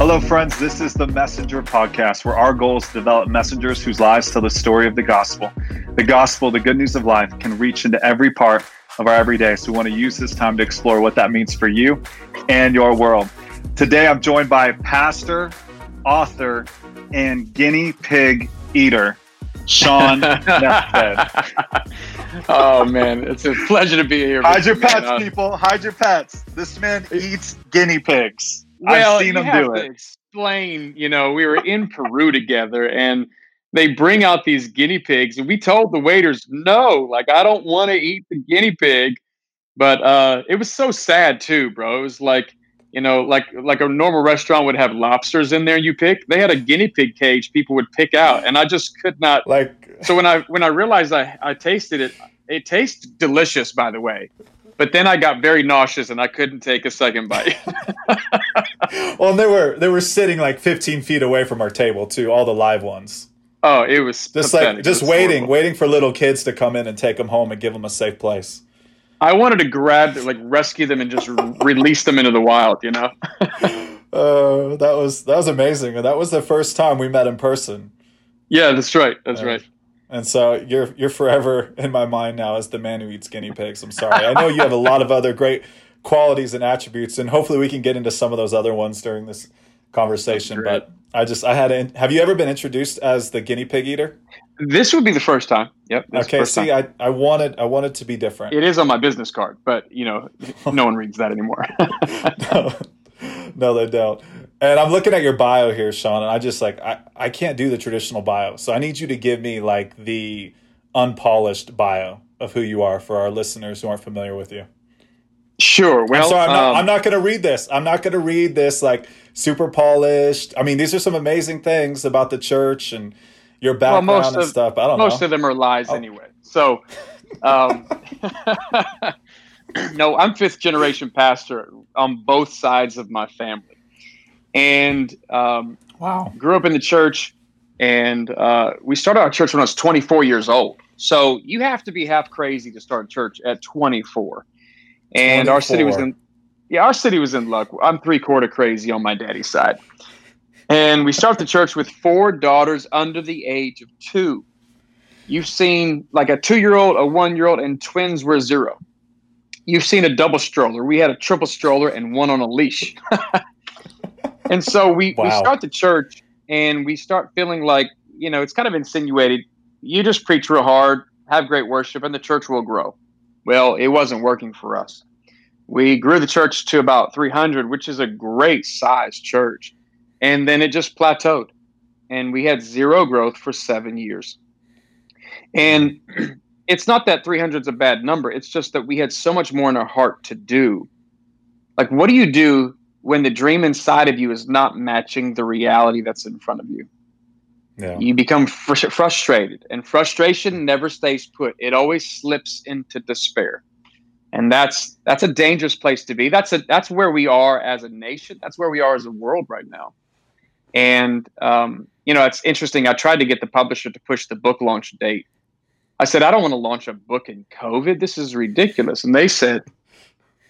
Hello, friends. This is the Messenger Podcast, where our goal is to develop messengers whose lives tell the story of the gospel. The gospel, the good news of life, can reach into every part of our everyday. So, we want to use this time to explore what that means for you and your world. Today, I'm joined by pastor, author, and guinea pig eater, Shaun oh man, it's a pleasure to be here. Hide your pets, uh, people. Hide your pets. This man eats guinea pigs. Well, I've seen him do it. explain, you know, we were in Peru together and they bring out these guinea pigs and we told the waiters, no, like I don't want to eat the guinea pig. But uh it was so sad too, bro. It was like, you know, like like a normal restaurant would have lobsters in there you pick. They had a guinea pig cage people would pick out and I just could not like so when I when I realized I, I tasted it, it tastes delicious by the way but then I got very nauseous and I couldn't take a second bite. well, and they were they were sitting like 15 feet away from our table too, all the live ones. Oh, it was just pathetic. like just waiting, horrible. waiting for little kids to come in and take them home and give them a safe place. I wanted to grab, like, rescue them and just release them into the wild. You know. uh, that was that was amazing, and that was the first time we met in person. Yeah, that's right. That's right. And so you're you're forever in my mind now as the man who eats guinea pigs. I'm sorry. I know you have a lot of other great qualities and attributes, and hopefully we can get into some of those other ones during this conversation. But I just I had to, have you ever been introduced as the guinea pig eater? This would be the first time. Yep. Okay. See, time. I, I wanted I wanted to be different. It is on my business card, but you know, no one reads that anymore. no, no, they don't. And I'm looking at your bio here, Shaun, and I just like I, I can't do the traditional bio. So I need you to give me like the unpolished bio of who you are for our listeners who aren't familiar with you. Sure. Well, I'm, sorry, I'm not, um, not going to read this. I'm not going to read this like super polished. I mean, these are some amazing things about the church and your background well, and of, stuff. I don't most know. of them are lies oh. anyway. So, um, no, I'm fifth generation pastor on both sides of my family and um, wow, grew up in the church. And uh, we started our church when I was 24 years old. So you have to be half crazy to start a church at 24. And 24. our city was in, yeah, our city was in luck. I'm three quarter crazy on my daddy's side. And we start the church with four daughters under the age of two. You've seen like a two year old, a one year old, and twins were zero. You've seen a double stroller. We had a triple stroller and one on a leash. and so we, wow. we start the church and we start feeling like, you know, it's kind of insinuated you just preach real hard, have great worship, and the church will grow. Well, it wasn't working for us. We grew the church to about 300, which is a great size church. And then it just plateaued. And we had zero growth for seven years. And it's not that 300 is a bad number. It's just that we had so much more in our heart to do. Like, what do you do when the dream inside of you is not matching the reality that's in front of you. Yeah. You become fr- frustrated, and frustration never stays put. It always slips into despair, and that's that's a dangerous place to be. That's a that's where we are as a nation. That's where we are as a world right now. And um, you know, it's interesting. I tried to get the publisher to push the book launch date. I said, I don't want to launch a book in COVID. This is ridiculous. And they said,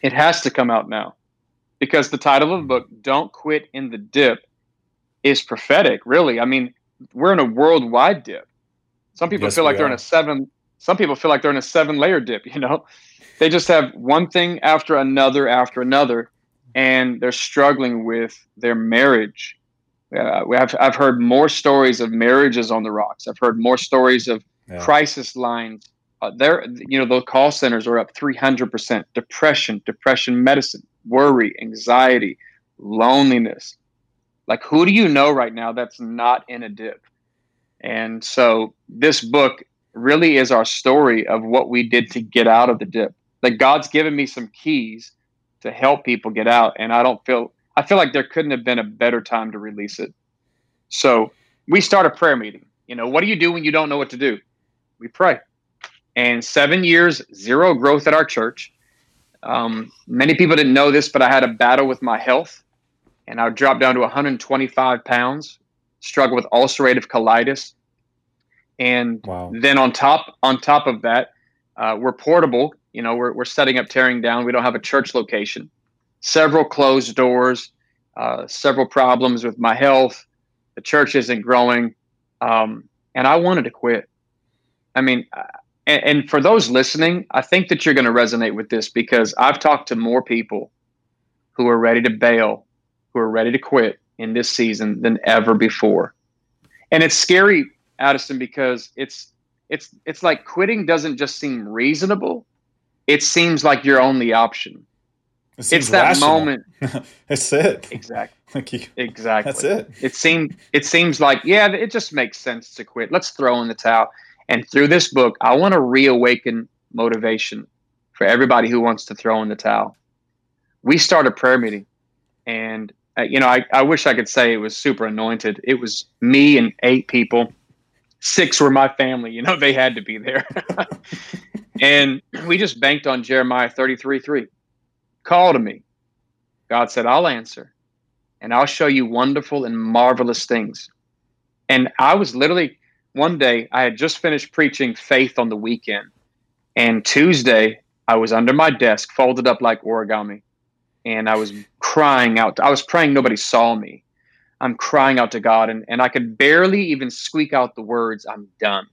it has to come out now because the title of the book, Don't Quit in the Dip, is prophetic, really. I mean, we're in a worldwide dip. Some people yes, feel like they're in a seven, some people feel like they're in a seven layer dip, you know? They just have one thing after another after another, and they're struggling with their marriage. Uh, have, I've heard more stories of marriages on the rocks. I've heard more stories of yeah. crisis lines. Uh, there, you know, those call centers are up 300%. Depression, depression medicine, worry, anxiety, loneliness. Like, who do you know right now that's not in a dip? And so, this book really is our story of what we did to get out of the dip. Like, God's given me some keys to help people get out. And I don't feel, I feel like there couldn't have been a better time to release it. So, we start a prayer meeting. You know, what do you do when you don't know what to do? We pray. And seven years, zero growth at our church. Um, many people didn't know this, but I had a battle with my health, and I dropped down to 125 pounds. Struggle with ulcerative colitis, and wow. then on top on top of that, uh, we're portable. You know, we're we're setting up, tearing down. We don't have a church location. Several closed doors, uh, several problems with my health. The church isn't growing. Um, and I wanted to quit. I mean, and, and for those listening, I think that you're going to resonate with this because I've talked to more people who are ready to bail, who are ready to quit in this season than ever before. And it's scary, Addison, because it's it's it's like quitting doesn't just seem reasonable; it seems like your only option. It it's that rational. moment. that's it. Exactly. Like you, exactly. That's it. It seemed. It seems like yeah, it just makes sense to quit. Let's throw in the towel. And through this book, I want to reawaken motivation for everybody who wants to throw in the towel. We start a prayer meeting, and uh, you know, I, I wish I could say it was super anointed. It was me and eight people. Six were my family. You know, they had to be there. and we just banked on Jeremiah 33 3. Call to me. God said, I'll answer and I'll show you wonderful and marvelous things. And I was literally one day, I had just finished preaching faith on the weekend. And Tuesday, I was under my desk, folded up like origami. And I was crying out. I was praying, nobody saw me. I'm crying out to God, and, and I could barely even squeak out the words, I'm done.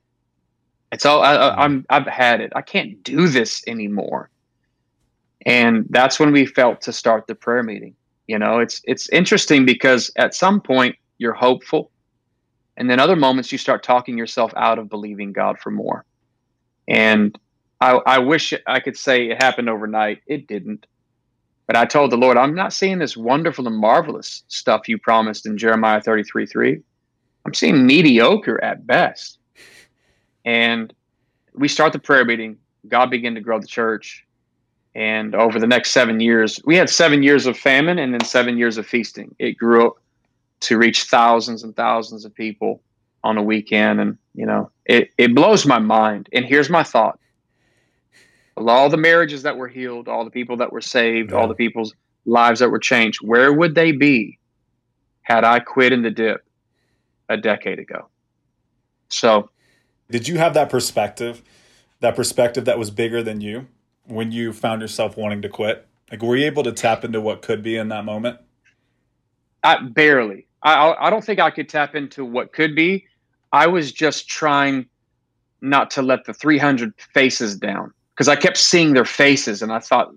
It's all I, mm-hmm. I'm I've had it. I can't do this anymore. And that's when we felt to start the prayer meeting. You know, it's it's interesting because at some point you're hopeful, and then other moments you start talking yourself out of believing God for more. And I, I wish I could say it happened overnight. It didn't. But I told the Lord, I'm not seeing this wonderful and marvelous stuff you promised in Jeremiah 33 3. I'm seeing mediocre at best. And we start the prayer meeting. God began to grow the church. And over the next seven years, we had seven years of famine and then seven years of feasting. It grew up to reach thousands and thousands of people on a weekend. And, you know, it, it blows my mind. And here's my thought all the marriages that were healed, all the people that were saved, yeah. all the people's lives that were changed, where would they be had I quit in the dip a decade ago? So, did you have that perspective, that perspective that was bigger than you when you found yourself wanting to quit? Like, were you able to tap into what could be in that moment? I barely. I I don't think I could tap into what could be. I was just trying not to let the 300 faces down because I kept seeing their faces and I thought,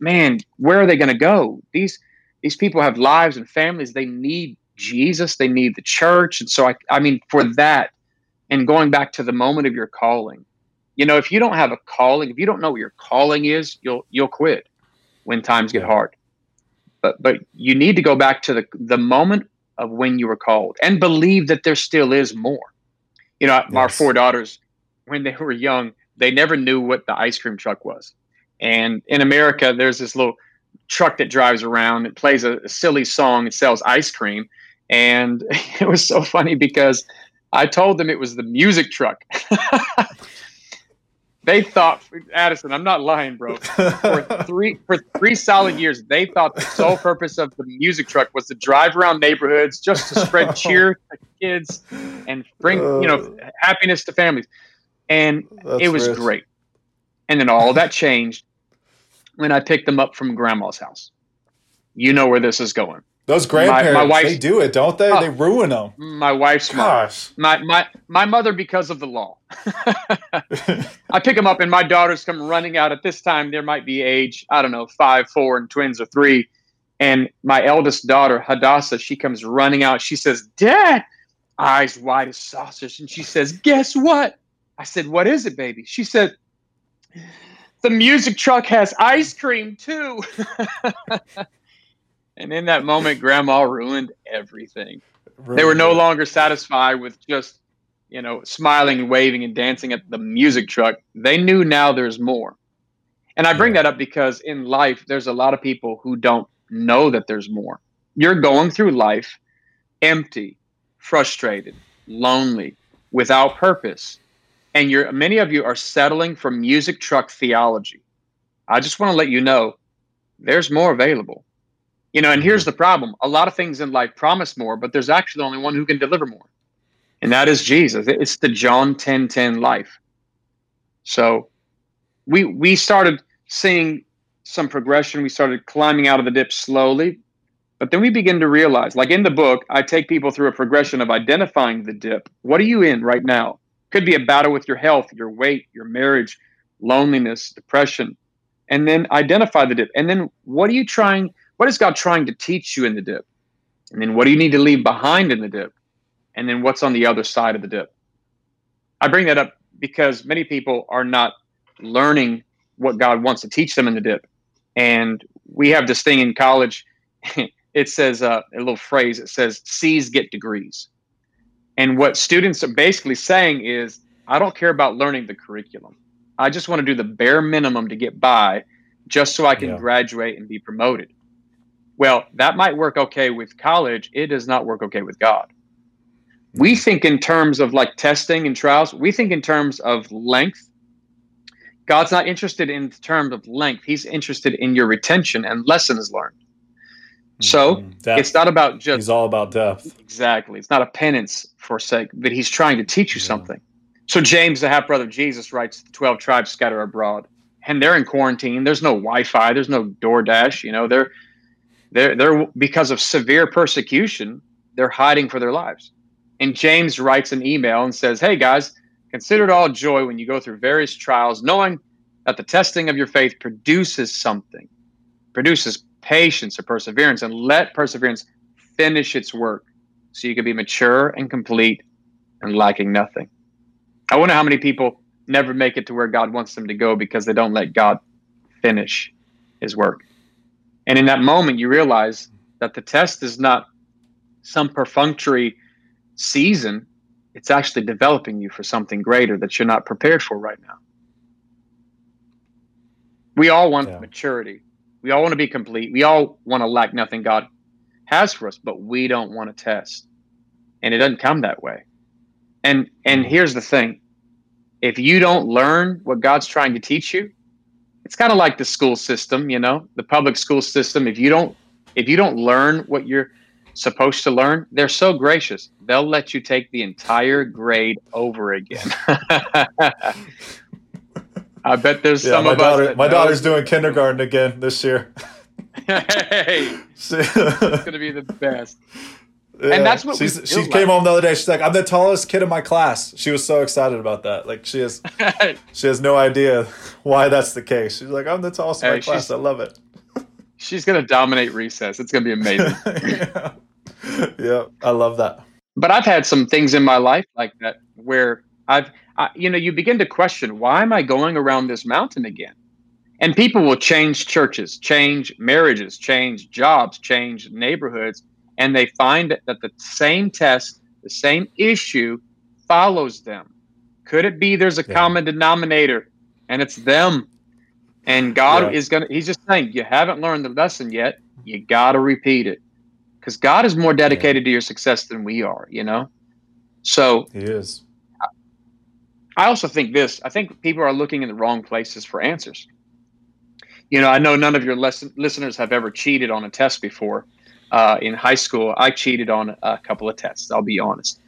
man, where are they going to go? These these people have lives and families. They need Jesus. They need the church. And so I I mean for that and going back to the moment of your calling. You know, if you don't have a calling, if you don't know what your calling is, you'll you'll quit when times get hard. But but you need to go back to the the moment of when you were called and believe that there still is more. You know, yes. our four daughters, when they were young, they never knew what the ice cream truck was. And in America, there's this little truck that drives around. It plays a, a silly song. It sells ice cream. And it was so funny because I told them it was the music truck. they thought Addison, I'm not lying, bro. For three for three solid years, they thought the sole purpose of the music truck was to drive around neighborhoods just to spread cheer to kids and bring you know happiness to families. And That's it was rich. great. And then all that changed when I picked them up from grandma's house. You know where this is going. Those grandparents, my, my they do it, don't they? Uh, they ruin them. My wife's Gosh. mom. My, my, my mother because of the law. I pick them up and my daughters come running out. At this time, there might be age, I don't know, five, four, and twins are three. And my eldest daughter, Hadassah, she comes running out. She says, Dad, eyes wide as saucers. And she says, Guess what? I said, What is it, baby? She said, The music truck has ice cream too. And in that moment, grandma ruined everything. Ruined they were no longer satisfied with just, you know, smiling and waving and dancing at the music truck. They knew now there's more. And I bring that up because in life, there's a lot of people who don't know that there's more. You're going through life empty, frustrated, lonely, without purpose. And you're many of you are settling for music truck theology. I just want to let you know there's more available. You know, and here's the problem a lot of things in life promise more, but there's actually only one who can deliver more, and that is Jesus. It's the John 10 10 life. So we we started seeing some progression. We started climbing out of the dip slowly. But then we begin to realize, like in the book, I take people through a progression of identifying the dip. What are you in right now? Could be a battle with your health, your weight, your marriage, loneliness, depression. And then identify the dip. And then what are you trying? What is God trying to teach you in the dip? And then what do you need to leave behind in the dip? And then what's on the other side of the dip? I bring that up because many people are not learning what God wants to teach them in the dip. And we have this thing in college. it says uh, a little phrase. It says C's get degrees. And what students are basically saying is, I don't care about learning the curriculum. I just want to do the bare minimum to get by just so I can yeah. graduate and be promoted. Well, that might work okay with college. It does not work okay with God. We mm-hmm. think in terms of like testing and trials, we think in terms of length. God's not interested in terms of length. He's interested in your retention and lessons learned. So mm-hmm. it's not about just. He's all about depth. Exactly. It's not a penance for sake, but he's trying to teach you yeah. something. So James, the half brother of Jesus, writes, "The twelve tribes scatter abroad, and they're in quarantine. There's no Wi-Fi. There's no DoorDash. You know, they're they're they're because of severe persecution. They're hiding for their lives." And James writes an email and says, "Hey guys, consider it all joy when you go through various trials, knowing that the testing of your faith produces something, produces patience or perseverance, and let perseverance finish its work, so you can be mature and complete and lacking nothing." I wonder how many people never make it to where God wants them to go because they don't let God finish his work. And in that moment, you realize that the test is not some perfunctory season, it's actually developing you for something greater that you're not prepared for right now. We all want yeah. maturity. We all want to be complete. We all want to lack nothing God has for us, but we don't want to test. And it doesn't come that way. And and mm. here's the thing. If you don't learn what God's trying to teach you, it's kind of like the school system, you know, the public school system. If you don't if you don't learn what you're supposed to learn, they're so gracious. They'll let you take the entire grade over again. I bet there's yeah, some my of daughter, us. My daughter's doing kindergarten again this year. hey, it's going to be the best. Yeah. And that's what She's, she like. came home the other day. She's like, "I'm the tallest kid in my class." She was so excited about that. Like she has, she has no idea why that's the case. She's like, "I'm the tallest in my class. I love it." She's gonna dominate recess. It's gonna be amazing. yeah. yeah, I love that. But I've had some things in my life like that where I've, I, you know, you begin to question why am I going around this mountain again? And people will change churches, change marriages, change jobs, change neighborhoods and they find that the same test, the same issue follows them. Could it be there's a yeah. common denominator and it's them? And God yeah. is going to, He's just saying, you haven't learned the lesson yet. You got to repeat it because God is more dedicated yeah. to your success than we are, you know? So He is. I also think this I think people are looking in the wrong places for answers. You know, I know none of your lesson, listeners have ever cheated on a test before uh, in high school, I cheated on a couple of tests. I'll be honest,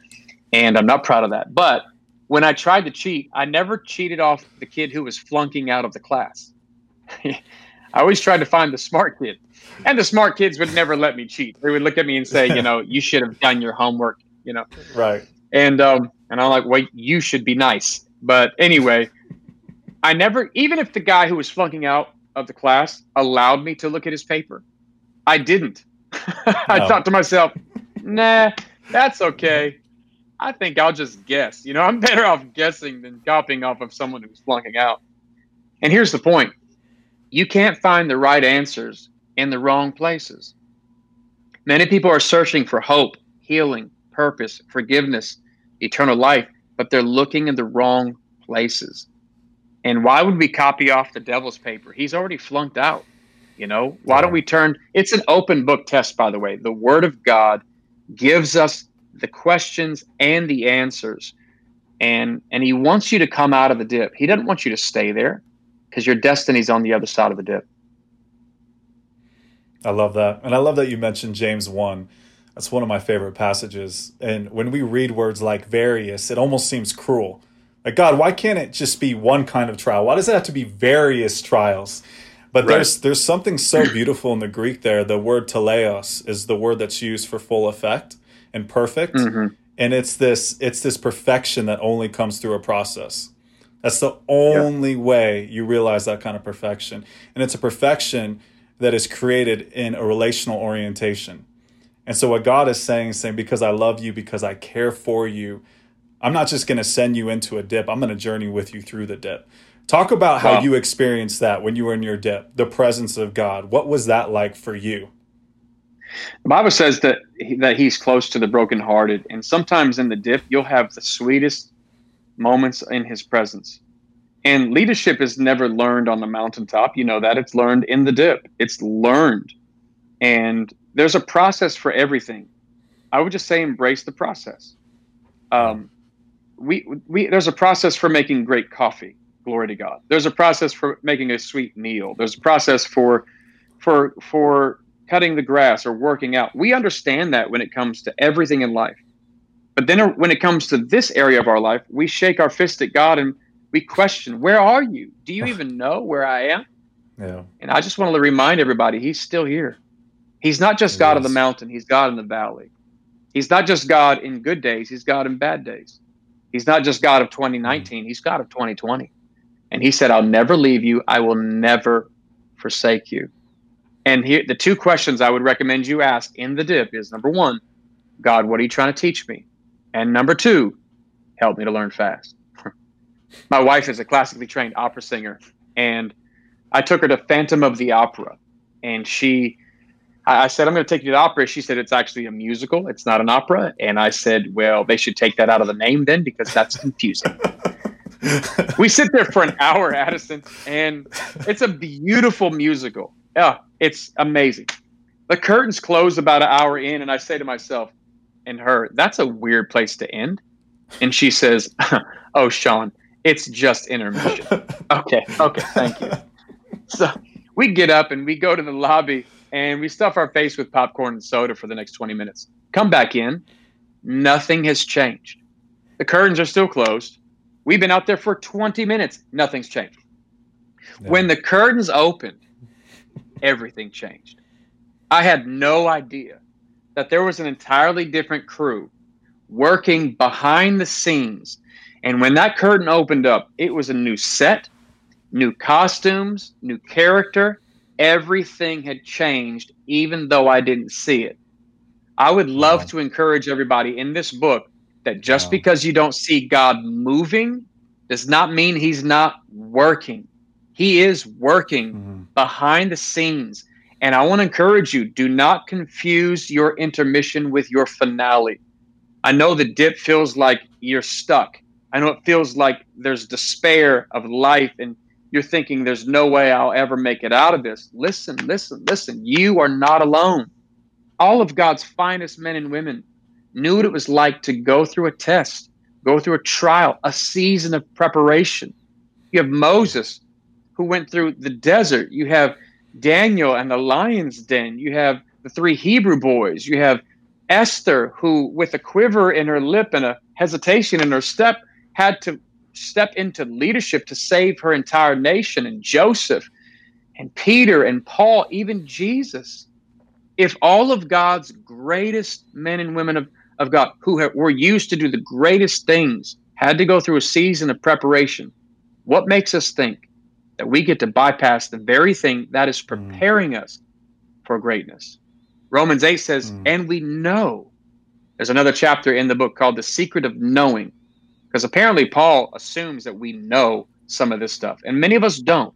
and I'm not proud of that. But when I tried to cheat, I never cheated off the kid who was flunking out of the class. I always tried to find the smart kid, and the smart kids would never let me cheat. They would look at me and say, "You know, you should have done your homework." You know, right? And um, and I'm like, "Wait, you should be nice." But anyway, I never, even if the guy who was flunking out of the class allowed me to look at his paper, I didn't I thought to myself, nah, that's okay. I think I'll just guess. You know, I'm better off guessing than copying off of someone who's flunking out. And here's the point you can't find the right answers in the wrong places. Many people are searching for hope, healing, purpose, forgiveness, eternal life, but they're looking in the wrong places. And why would we copy off the devil's paper? He's already flunked out. You know, why yeah. don't we turn? It's an open book test, by the way. The Word of God gives us the questions and the answers, and and He wants you to come out of the dip. He doesn't want you to stay there because your destiny's on the other side of the dip. I love that, and I love that you mentioned James one. That's one of my favorite passages. And when we read words like various, it almost seems cruel. Like God, why can't it just be one kind of trial? Why does it have to be various trials? But right. there's there's something so beautiful in the Greek there. The word teleos is the word that's used for full effect and perfect. Mm-hmm. And it's this it's this perfection that only comes through a process. That's the only yeah. way you realize that kind of perfection. And it's a perfection that is created in a relational orientation. And so what God is saying is saying, because I love you, because I care for you, I'm not just going to send you into a dip. I'm going to journey with you through the dip. Talk about how wow. you experienced that when you were in your dip, the presence of God. What was that like for you? The Bible says that that He's close to the brokenhearted, and sometimes in the dip, you'll have the sweetest moments in His presence. And leadership is never learned on the mountaintop. You know that it's learned in the dip. It's learned, and there's a process for everything. I would just say embrace the process. Um, we, we there's a process for making great coffee. Glory to God. There's a process for making a sweet meal. There's a process for for for cutting the grass or working out. We understand that when it comes to everything in life. But then when it comes to this area of our life, we shake our fist at God and we question, Where are you? Do you even know where I am? Yeah. And I just want to remind everybody, He's still here. He's not just God of the mountain, He's God in the valley. He's not just God in good days, He's God in bad days. He's not just God of 2019, He's God of 2020. And He said, I'll never leave you, I will never forsake you. And here, the two questions I would recommend you ask in the dip is number one, God, what are you trying to teach me? And number two, help me to learn fast. My wife is a classically trained opera singer, and I took her to Phantom of the Opera, and she I said, I'm going to take you to the opera. She said, it's actually a musical. It's not an opera. And I said, well, they should take that out of the name then because that's confusing. we sit there for an hour, Addison, and it's a beautiful musical. Yeah, it's amazing. The curtains close about an hour in, and I say to myself and her, that's a weird place to end. And she says, oh, Shaun, it's just intermission. okay, okay, thank you. So we get up and we go to the lobby and we stuff our face with popcorn and soda for the next 20 minutes. Come back in. Nothing has changed. The curtains are still closed. We've been out there for 20 minutes. Nothing's changed. When the curtains opened, everything changed. I had no idea that there was an entirely different crew working behind the scenes. And when that curtain opened up, it was a new set, new costumes, new character, everything had changed, even though I didn't see it. I would love wow. to encourage everybody in this book that just wow. because you don't see God moving does not mean he's not working. He is working mm-hmm. behind the scenes. And I want to encourage you do not confuse your intermission with your finale. I know the dip feels like you're stuck. I know it feels like there's despair of life and you're thinking there's no way I'll ever make it out of this. Listen, listen, listen. You are not alone. All of God's finest men and women knew what it was like to go through a test, go through a trial, a season of preparation. You have Moses who went through the desert. You have Daniel and the lion's den. You have the three Hebrew boys. You have Esther, who, with a quiver in her lip and a hesitation in her step, had to step into leadership to save her entire nation, and Joseph, and Peter, and Paul, even Jesus. If all of God's greatest men and women of, of God who have, were used to do the greatest things had to go through a season of preparation, what makes us think that we get to bypass the very thing that is mm. preparing mm. us for greatness? Romans 8 says, mm. and we know. There's another chapter in the book called The Secret of Knowing because apparently, Paul assumes that we know some of this stuff, and many of us don't.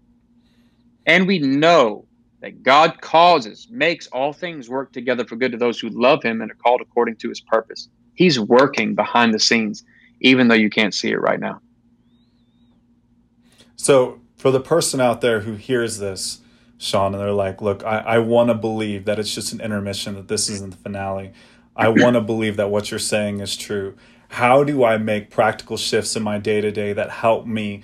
And we know that God causes, makes all things work together for good to those who love him and are called according to his purpose. He's working behind the scenes, even though you can't see it right now. So, for the person out there who hears this, Shaun, and they're like, look, I, I want to believe that it's just an intermission, that this isn't the finale. I want to believe that what you're saying is true how do I make practical shifts in my day to day that help me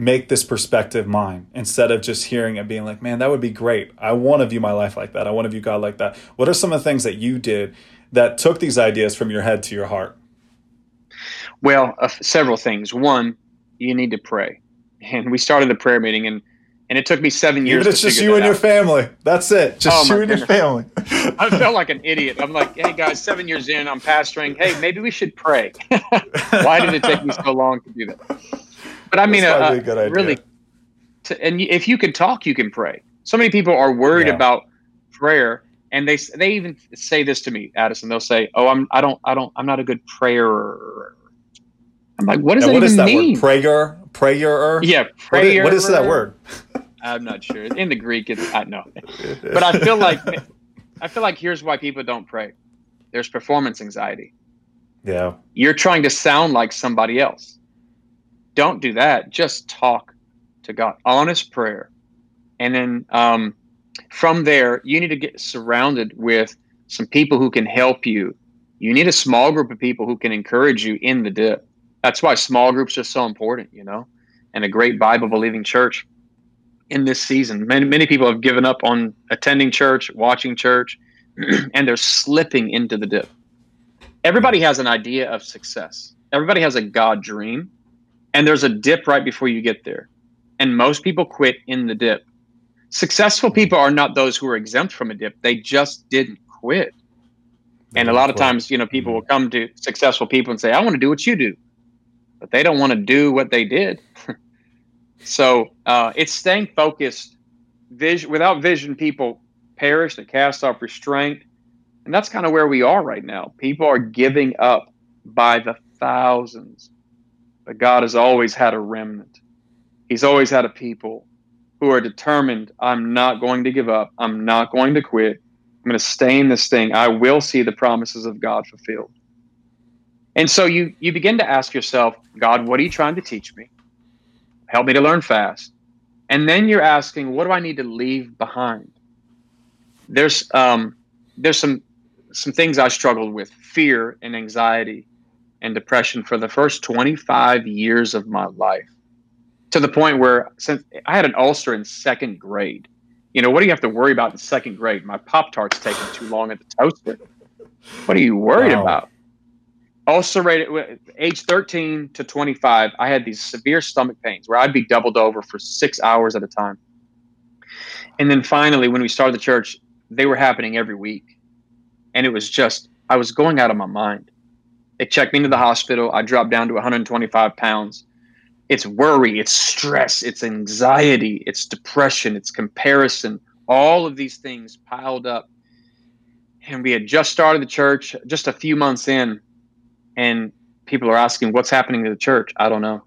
make this perspective mine instead of just hearing it being like, man, that would be great. I want to view my life like that. I want to view God like that. What are some of the things that you did that took these ideas from your head to your heart? Well, uh, several things. One, you need to pray. And we started the prayer meeting, and And it took me seven years. It's just you and out. your family. That's it. Just oh, you and your family. I felt like an idiot. I'm like, hey guys, seven years in, I'm pastoring. Hey, maybe we should pray. Why did it take me so long to do that? But I mean, uh, really, to, and if you can talk, you can pray. So many people are worried yeah. about prayer, and they they even say this to me, Addison. They'll say, "Oh, I'm I don't I don't I'm not a good prayer." I'm like, what does now, that what even is that mean? Word? Prayer, prayer. Yeah, prayer. What is, what is that word? I'm not sure. In the Greek, it's I know, but I feel like I feel like here's why people don't pray. There's performance anxiety. Yeah, you're trying to sound like somebody else. Don't do that. Just talk to God. Honest prayer, and then um, from there, you need to get surrounded with some people who can help you. You need a small group of people who can encourage you in the dip. That's why small groups are so important, you know, and a great Bible believing church in this season. Many, many people have given up on attending church, watching church, and they're slipping into the dip. Everybody has an idea of success, everybody has a God dream, and there's a dip right before you get there. And most people quit in the dip. Successful people are not those who are exempt from a dip, they just didn't quit. And a lot of times, you know, people will come to successful people and say, I want to do what you do but they don't want to do what they did. so uh, it's staying focused. Vision without vision, people perish. They cast off restraint, and that's kind of where we are right now. People are giving up by the thousands, but God has always had a remnant. He's always had a people who are determined. I'm not going to give up. I'm not going to quit. I'm going to stay in this thing. I will see the promises of God fulfilled. And so you you begin to ask yourself, God, what are you trying to teach me? Help me to learn fast. And then you're asking, what do I need to leave behind? There's um, there's some some things I struggled with, fear and anxiety and depression for the first 25 years of my life. To the point where since I had an ulcer in second grade. You know, what do you have to worry about in second grade? My Pop Tart's taking too long at the toaster. What are you worried wow. about? ulcerated age 13 to 25 i had these severe stomach pains where i'd be doubled over for six hours at a time and then finally when we started the church they were happening every week and it was just i was going out of my mind they checked me into the hospital. I dropped down to 125 pounds. It's worry it's stress it's anxiety it's depression it's comparison. All of these things piled up. And we had just started the church just a few months in and people are asking what's happening to the church? I don't know.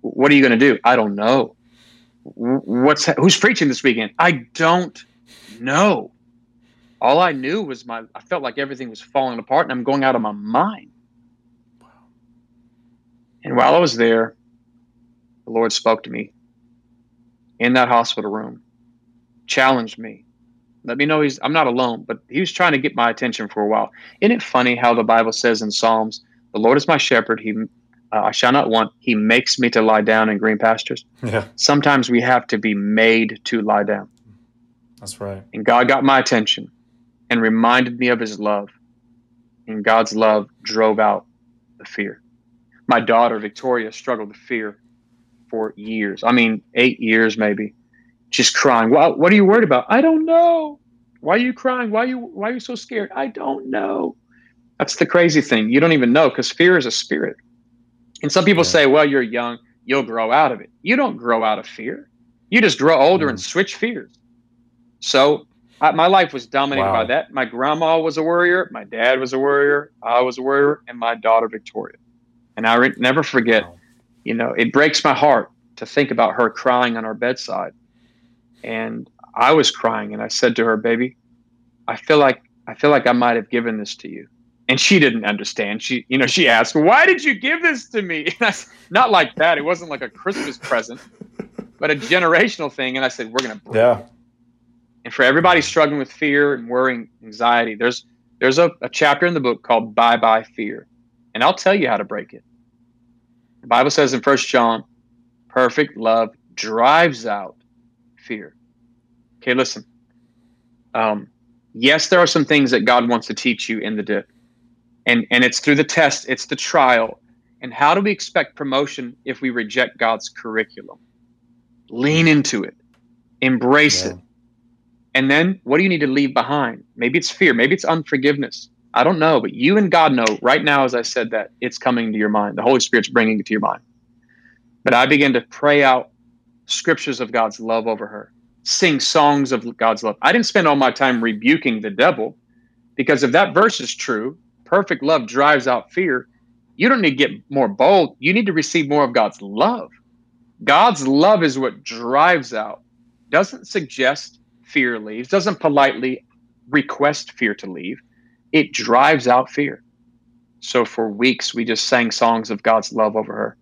What are you going to do? I don't know. What's who's preaching this weekend? I don't know. All i knew was my i felt like everything was falling apart and i'm going out of my mind and while i was there the lord spoke to me in that hospital room challenged me let me know he's i'm not alone but he was trying to get my attention for a while isn't it funny how the bible says in psalms the Lord is my shepherd. He, uh, I shall not want. He makes me to lie down in green pastures. Yeah. Sometimes we have to be made to lie down. That's right. And God got my attention and reminded me of his love. And God's love drove out the fear. My daughter, Victoria, struggled with fear for years. I mean, eight years maybe. Just crying. Well, what are you worried about? I don't know. Why are you crying? Why are you why are you so scared? I don't know. That's the crazy thing. You don't even know because fear is a spirit. And some people yeah. say, well, you're young, you'll grow out of it. You don't grow out of fear. You just grow older mm. and switch fears. So I, my life was dominated wow. by that. My grandma was a worrier, my dad was a worrier, I was a worrier, and my daughter Victoria. And I re- never forget, wow. you know, it breaks my heart to think about her crying on our bedside. And I was crying, and I said to her, "Baby, I feel like I feel like I might have given this to you." and she didn't understand. She, you know, she asked, "Why did you give this to me?" Not like that. It wasn't like a Christmas present, but a generational thing. And I said, "We're gonna break." Yeah. And for everybody struggling with fear and worrying, anxiety, there's there's a, a chapter in the book called "Bye Bye Fear," and I'll tell you how to break it. The Bible says in First John, "Perfect love drives out fear." Okay, listen. Um, yes, there are some things that God wants to teach you in the dip and and it's through the test it's the trial and how do we expect promotion if we reject god's curriculum lean into it Embrace yeah. it. And then what do you need to leave behind? Maybe it's fear, maybe it's unforgiveness. I don't know, but you and God know right now, as I said that, it's coming to your mind. The Holy Spirit's bringing it to your mind. But I began to pray out scriptures of God's love over her, sing songs of God's love. I didn't spend all my time rebuking the devil because if that verse is true, perfect love drives out fear. You don't need to get more bold. You need to receive more of God's love. God's love is what drives out, doesn't suggest fear leaves, doesn't politely request fear to leave. It drives out fear. So for weeks, we just sang songs of God's love over her.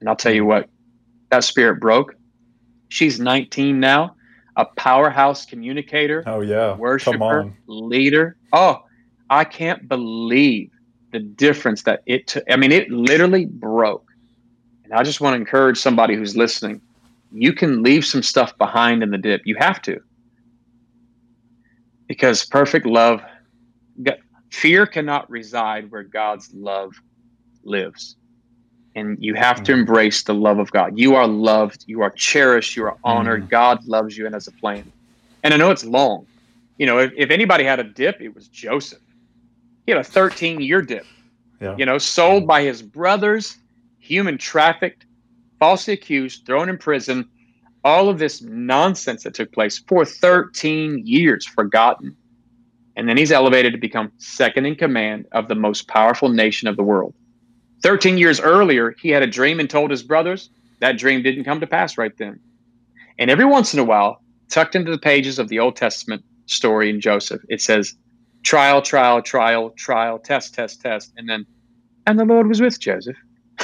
And I'll tell you what, that spirit broke. She's 19 now, a powerhouse communicator. Oh, yeah. Worshiper, leader. Oh, I can't believe the difference that it took. I mean, it literally broke. And I just want to encourage somebody who's listening you can leave some stuff behind in the dip. You have to. Because perfect love, fear cannot reside where God's love lives. And you have to mm-hmm. embrace the love of God. You are loved, you are cherished, you are honored. Mm. God loves you and has a plan. And I know it's long. You know, if, if anybody had a dip, it was Joseph. He had a 13 year dip. Yeah. You know, sold by his brothers, human trafficked, falsely accused, thrown in prison, all of this nonsense that took place for 13 years, forgotten. And then he's elevated to become second in command of the most powerful nation of the world. 13 years earlier, he had a dream and told his brothers. That dream didn't come to pass right then. And every once in a while, tucked into the pages of the Old Testament story in Joseph, it says, trial, trial, trial, trial, test, test, test. And then, and the Lord was with Joseph.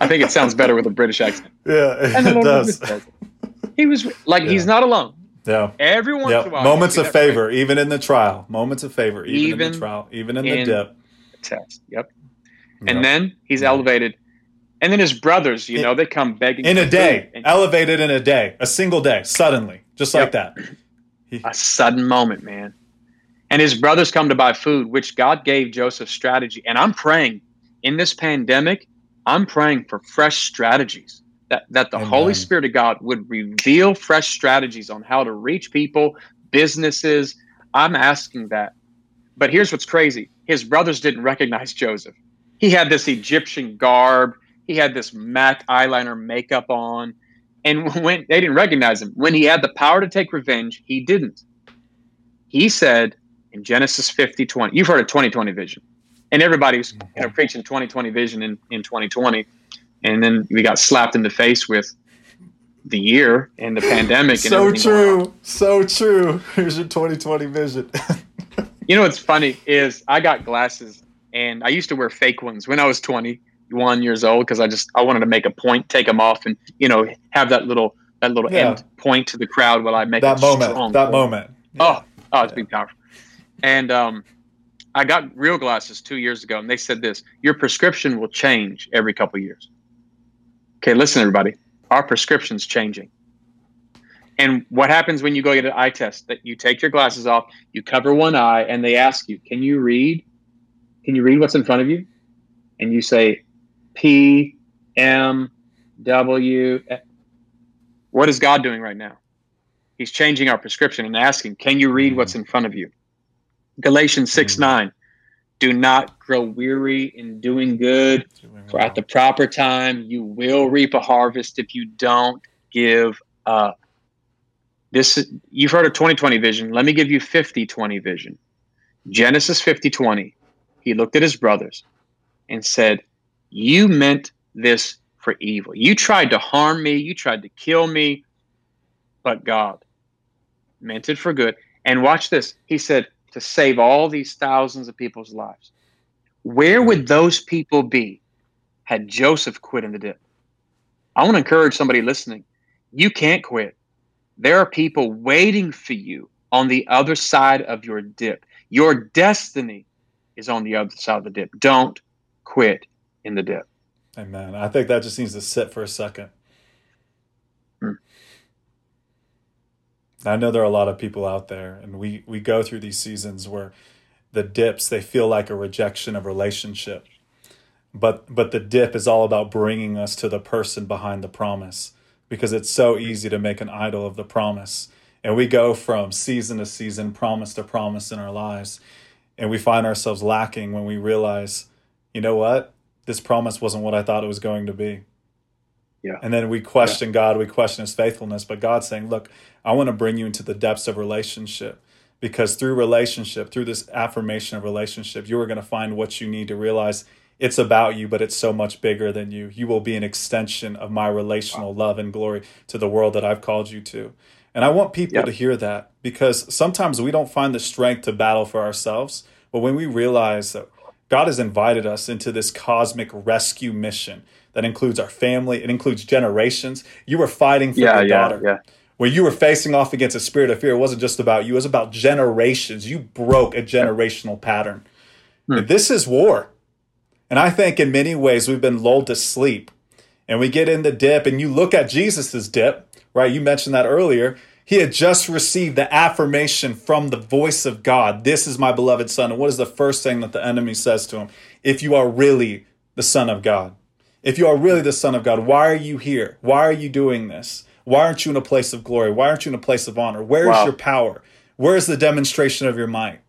I think it sounds better with a British accent. Yeah, it does. He was like yeah. he's not alone. Yeah. Every once yep. in a while. Moments of favor, even in the trial. Moments of favor, even, even in the trial, even in, in the dip. Test. Yep. yep. And then he's yep. elevated. And then his brothers, you know, they come begging in a day, elevated in a day, a single day, suddenly, just like that. He, a sudden moment, man. And his brothers come to buy food, which God gave Joseph strategy. And I'm praying in this pandemic, I'm praying for fresh strategies that, that the Amen. Holy Spirit of God would reveal fresh strategies on how to reach people, businesses. I'm asking that. But here's what's crazy his brothers didn't recognize Joseph. He had this Egyptian garb, he had this MAC eyeliner makeup on. And when they didn't recognize him, when he had the power to take revenge, he didn't. He said in Genesis 50 20, you've heard of 2020 vision and everybody's you know mm-hmm. preaching 2020 vision in, in 2020 and then we got slapped in the face with the year and the pandemic so true so true here's your 2020 vision you know what's funny is i got glasses and i used to wear fake ones when i was 21 years old because i just i wanted to make a point take them off and you know have that little that little yeah. end point to the crowd while i make that moment that moment yeah. oh oh it's yeah. been powerful and um I got real glasses two years ago, and they said this: your prescription will change every couple years. Okay, listen, everybody. Our prescription's changing. And what happens when you go get an eye test? That you take your glasses off, you cover one eye, and they ask you, "Can you read? Can you read what's in front of you?" And you say, "P M W." What is God doing right now? He's changing our prescription and asking, "Can you read what's in front of you?" Galatians 6 mm. 9. Do not grow weary in doing good, for at the proper time you will reap a harvest if you don't give up. This you've heard of 2020 vision. Let me give you 50-20 vision. Genesis 50-20. He looked at his brothers and said, You meant this for evil. You tried to harm me, you tried to kill me, but God meant it for good. And watch this. He said, to save all these thousands of people's lives. Where would those people be had Joseph quit in the dip? I want to encourage somebody listening. You can't quit. There are people waiting for you on the other side of your dip. Your destiny is on the other side of the dip. Don't quit in the dip. Amen. I think that just needs to sit for a second. I know there are a lot of people out there, and we we go through these seasons where the dips they feel like a rejection of relationship, but but the dip is all about bringing us to the person behind the promise, because it's so easy to make an idol of the promise. And we go from season to season, promise to promise in our lives. And we find ourselves lacking when we realize, you know what? This promise wasn't what I thought it was going to be. Yeah. And then we question yeah. God, we question his faithfulness. But God's saying, look, I want to bring you into the depths of relationship because through relationship, through this affirmation of relationship, you are going to find what you need to realize it's about you, but it's so much bigger than you. You will be an extension of my relational wow. love and glory to the world that I've called you to. And I want people yep. to hear that because sometimes we don't find the strength to battle for ourselves. But when we realize that God has invited us into this cosmic rescue mission that includes our family, it includes generations. You were fighting for yeah, your yeah, daughter. Yeah. When you were facing off against a spirit of fear, it wasn't just about you, it was about generations. You broke a generational pattern. Hmm. This is war. And I think in many ways we've been lulled to sleep. And we get in the dip, and you look at Jesus's dip, right? You mentioned that earlier. He had just received the affirmation from the voice of God. This is my beloved son. And what is the first thing that the enemy says to him? If you are really the son of God, if you are really the son of God, why are you here? Why are you doing this? Why aren't you in a place of glory? Why aren't you in a place of honor? Where is wow. your power? Where is the demonstration of your might?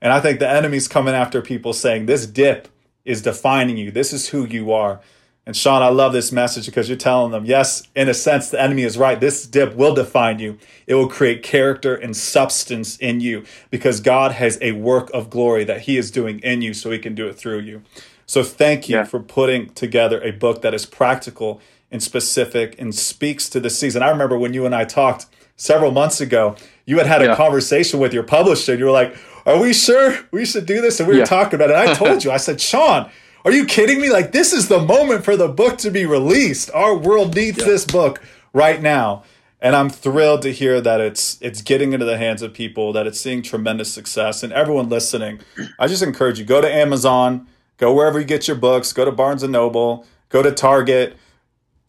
And I think the enemy's coming after people saying this dip is defining you. This is who you are. And Shaun, I love this message because you're telling them, yes, in a sense, the enemy is right. This dip will define you. It will create character and substance in you because God has a work of glory that He is doing in you so He can do it through you. So thank you yeah. for putting together a book that is practical and specific and speaks to the season. I remember when you and I talked several months ago, you had had a conversation with your publisher and you were like, Are we sure we should do this? And we were talking about it. And I told you, I said, Shaun, are you kidding me? Like, this is the moment for the book to be released. Our world needs yeah. this book right now. And I'm thrilled to hear that it's it's getting into the hands of people, that it's seeing tremendous success. And everyone listening, I just encourage you, go to Amazon, go wherever you get your books, go to Barnes and Noble, go to Target,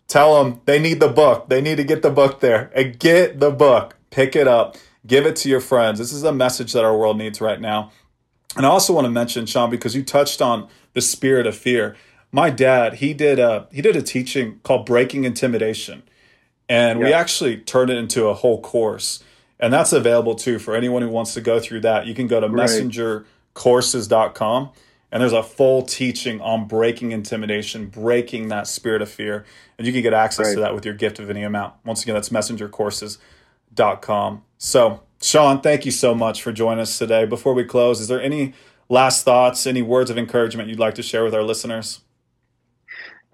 tell them they need the book. They need to get the book there. And get the book. Pick it up. Give it to your friends. This is a message that our world needs right now. And I also want to mention, Shaun, because you touched on the spirit of fear. My dad, he did a he did a teaching called Breaking Intimidation, and we actually turned it into a whole course, and that's available too for anyone who wants to go through that. You can go to right. messengercourses.com and there's a full teaching on breaking intimidation, breaking that spirit of fear, and you can get access right. to that with your gift of any amount. Once again, that's messengercourses.com. So, Shaun, thank you so much for joining us today. Before we close, is there any last thoughts, any words of encouragement you'd like to share with our listeners?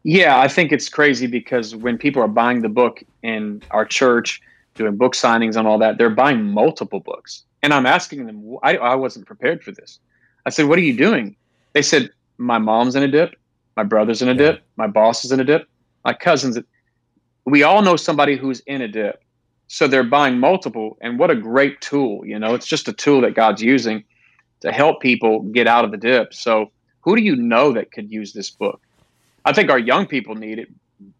Yeah, I think it's crazy because when people are buying the book in our church, doing book signings and all that, they're buying multiple books. And I'm asking them, I, I wasn't prepared for this. I said, What are you doing? They said, My mom's in a dip, my brother's in a yeah. dip, my boss is in a dip, my cousins. We all know somebody who's in a dip. So they're buying multiple. And what a great tool. You know, it's just a tool that God's using to help people get out of the dip. So, who do you know that could use this book? I think our young people need it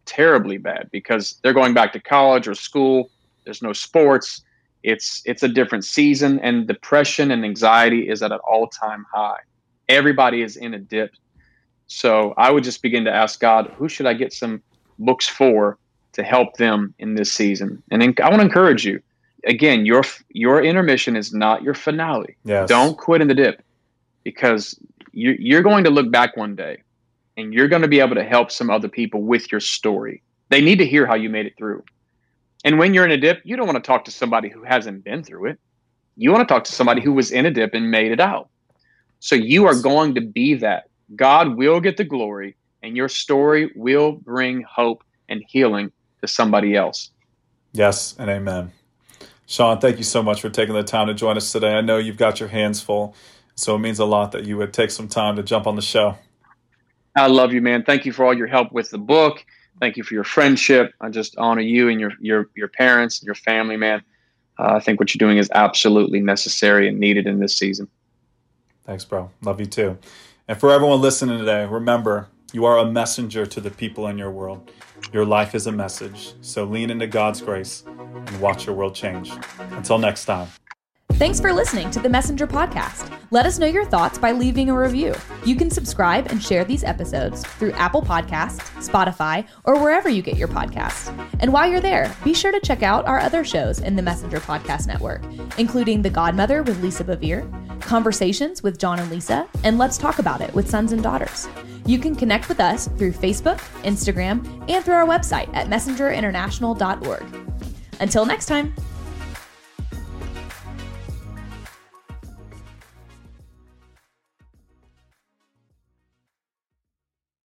terribly bad because they're going back to college or school. There's no sports. It's it's a different season, and depression and anxiety is at an all time high. Everybody is in a dip. So I would just begin to ask God, who should I get some books for to help them in this season? And then I want to encourage you again, your your intermission is not your finale. Yes. Don't quit in the dip because you, you're going to look back one day and you're going to be able to help some other people with your story. They need to hear how you made it through. And when you're in a dip, you don't want to talk to somebody who hasn't been through it. You want to talk to somebody who was in a dip and made it out. So you are going to be that. God will get the glory, and your story will bring hope and healing to somebody else. Yes, and amen. Shaun, thank you so much for taking the time to join us today. I know you've got your hands full, so it means a lot that you would take some time to jump on the show. I love you, man. Thank you for all your help with the book. Thank you for your friendship. I just honor you and your your your parents, and your family, man. Uh, I think what you're doing is absolutely necessary and needed in this season. Thanks, bro. Love you too. And for everyone listening today, remember you are a messenger to the people in your world. Your life is a message. So lean into God's grace and watch your world change. Until next time. Thanks for listening to the Messenger Podcast. Let us know your thoughts by leaving a review. You can subscribe and share these episodes through Apple Podcasts, Spotify, or wherever you get your podcasts. And while you're there, be sure to check out our other shows in the Messenger Podcast Network, including The Godmother with Lisa Bevere, Conversations with John and Lisa, and Let's Talk About It with Sons and Daughters. You can connect with us through Facebook, Instagram, and through our website at messengerinternational.org. Until next time.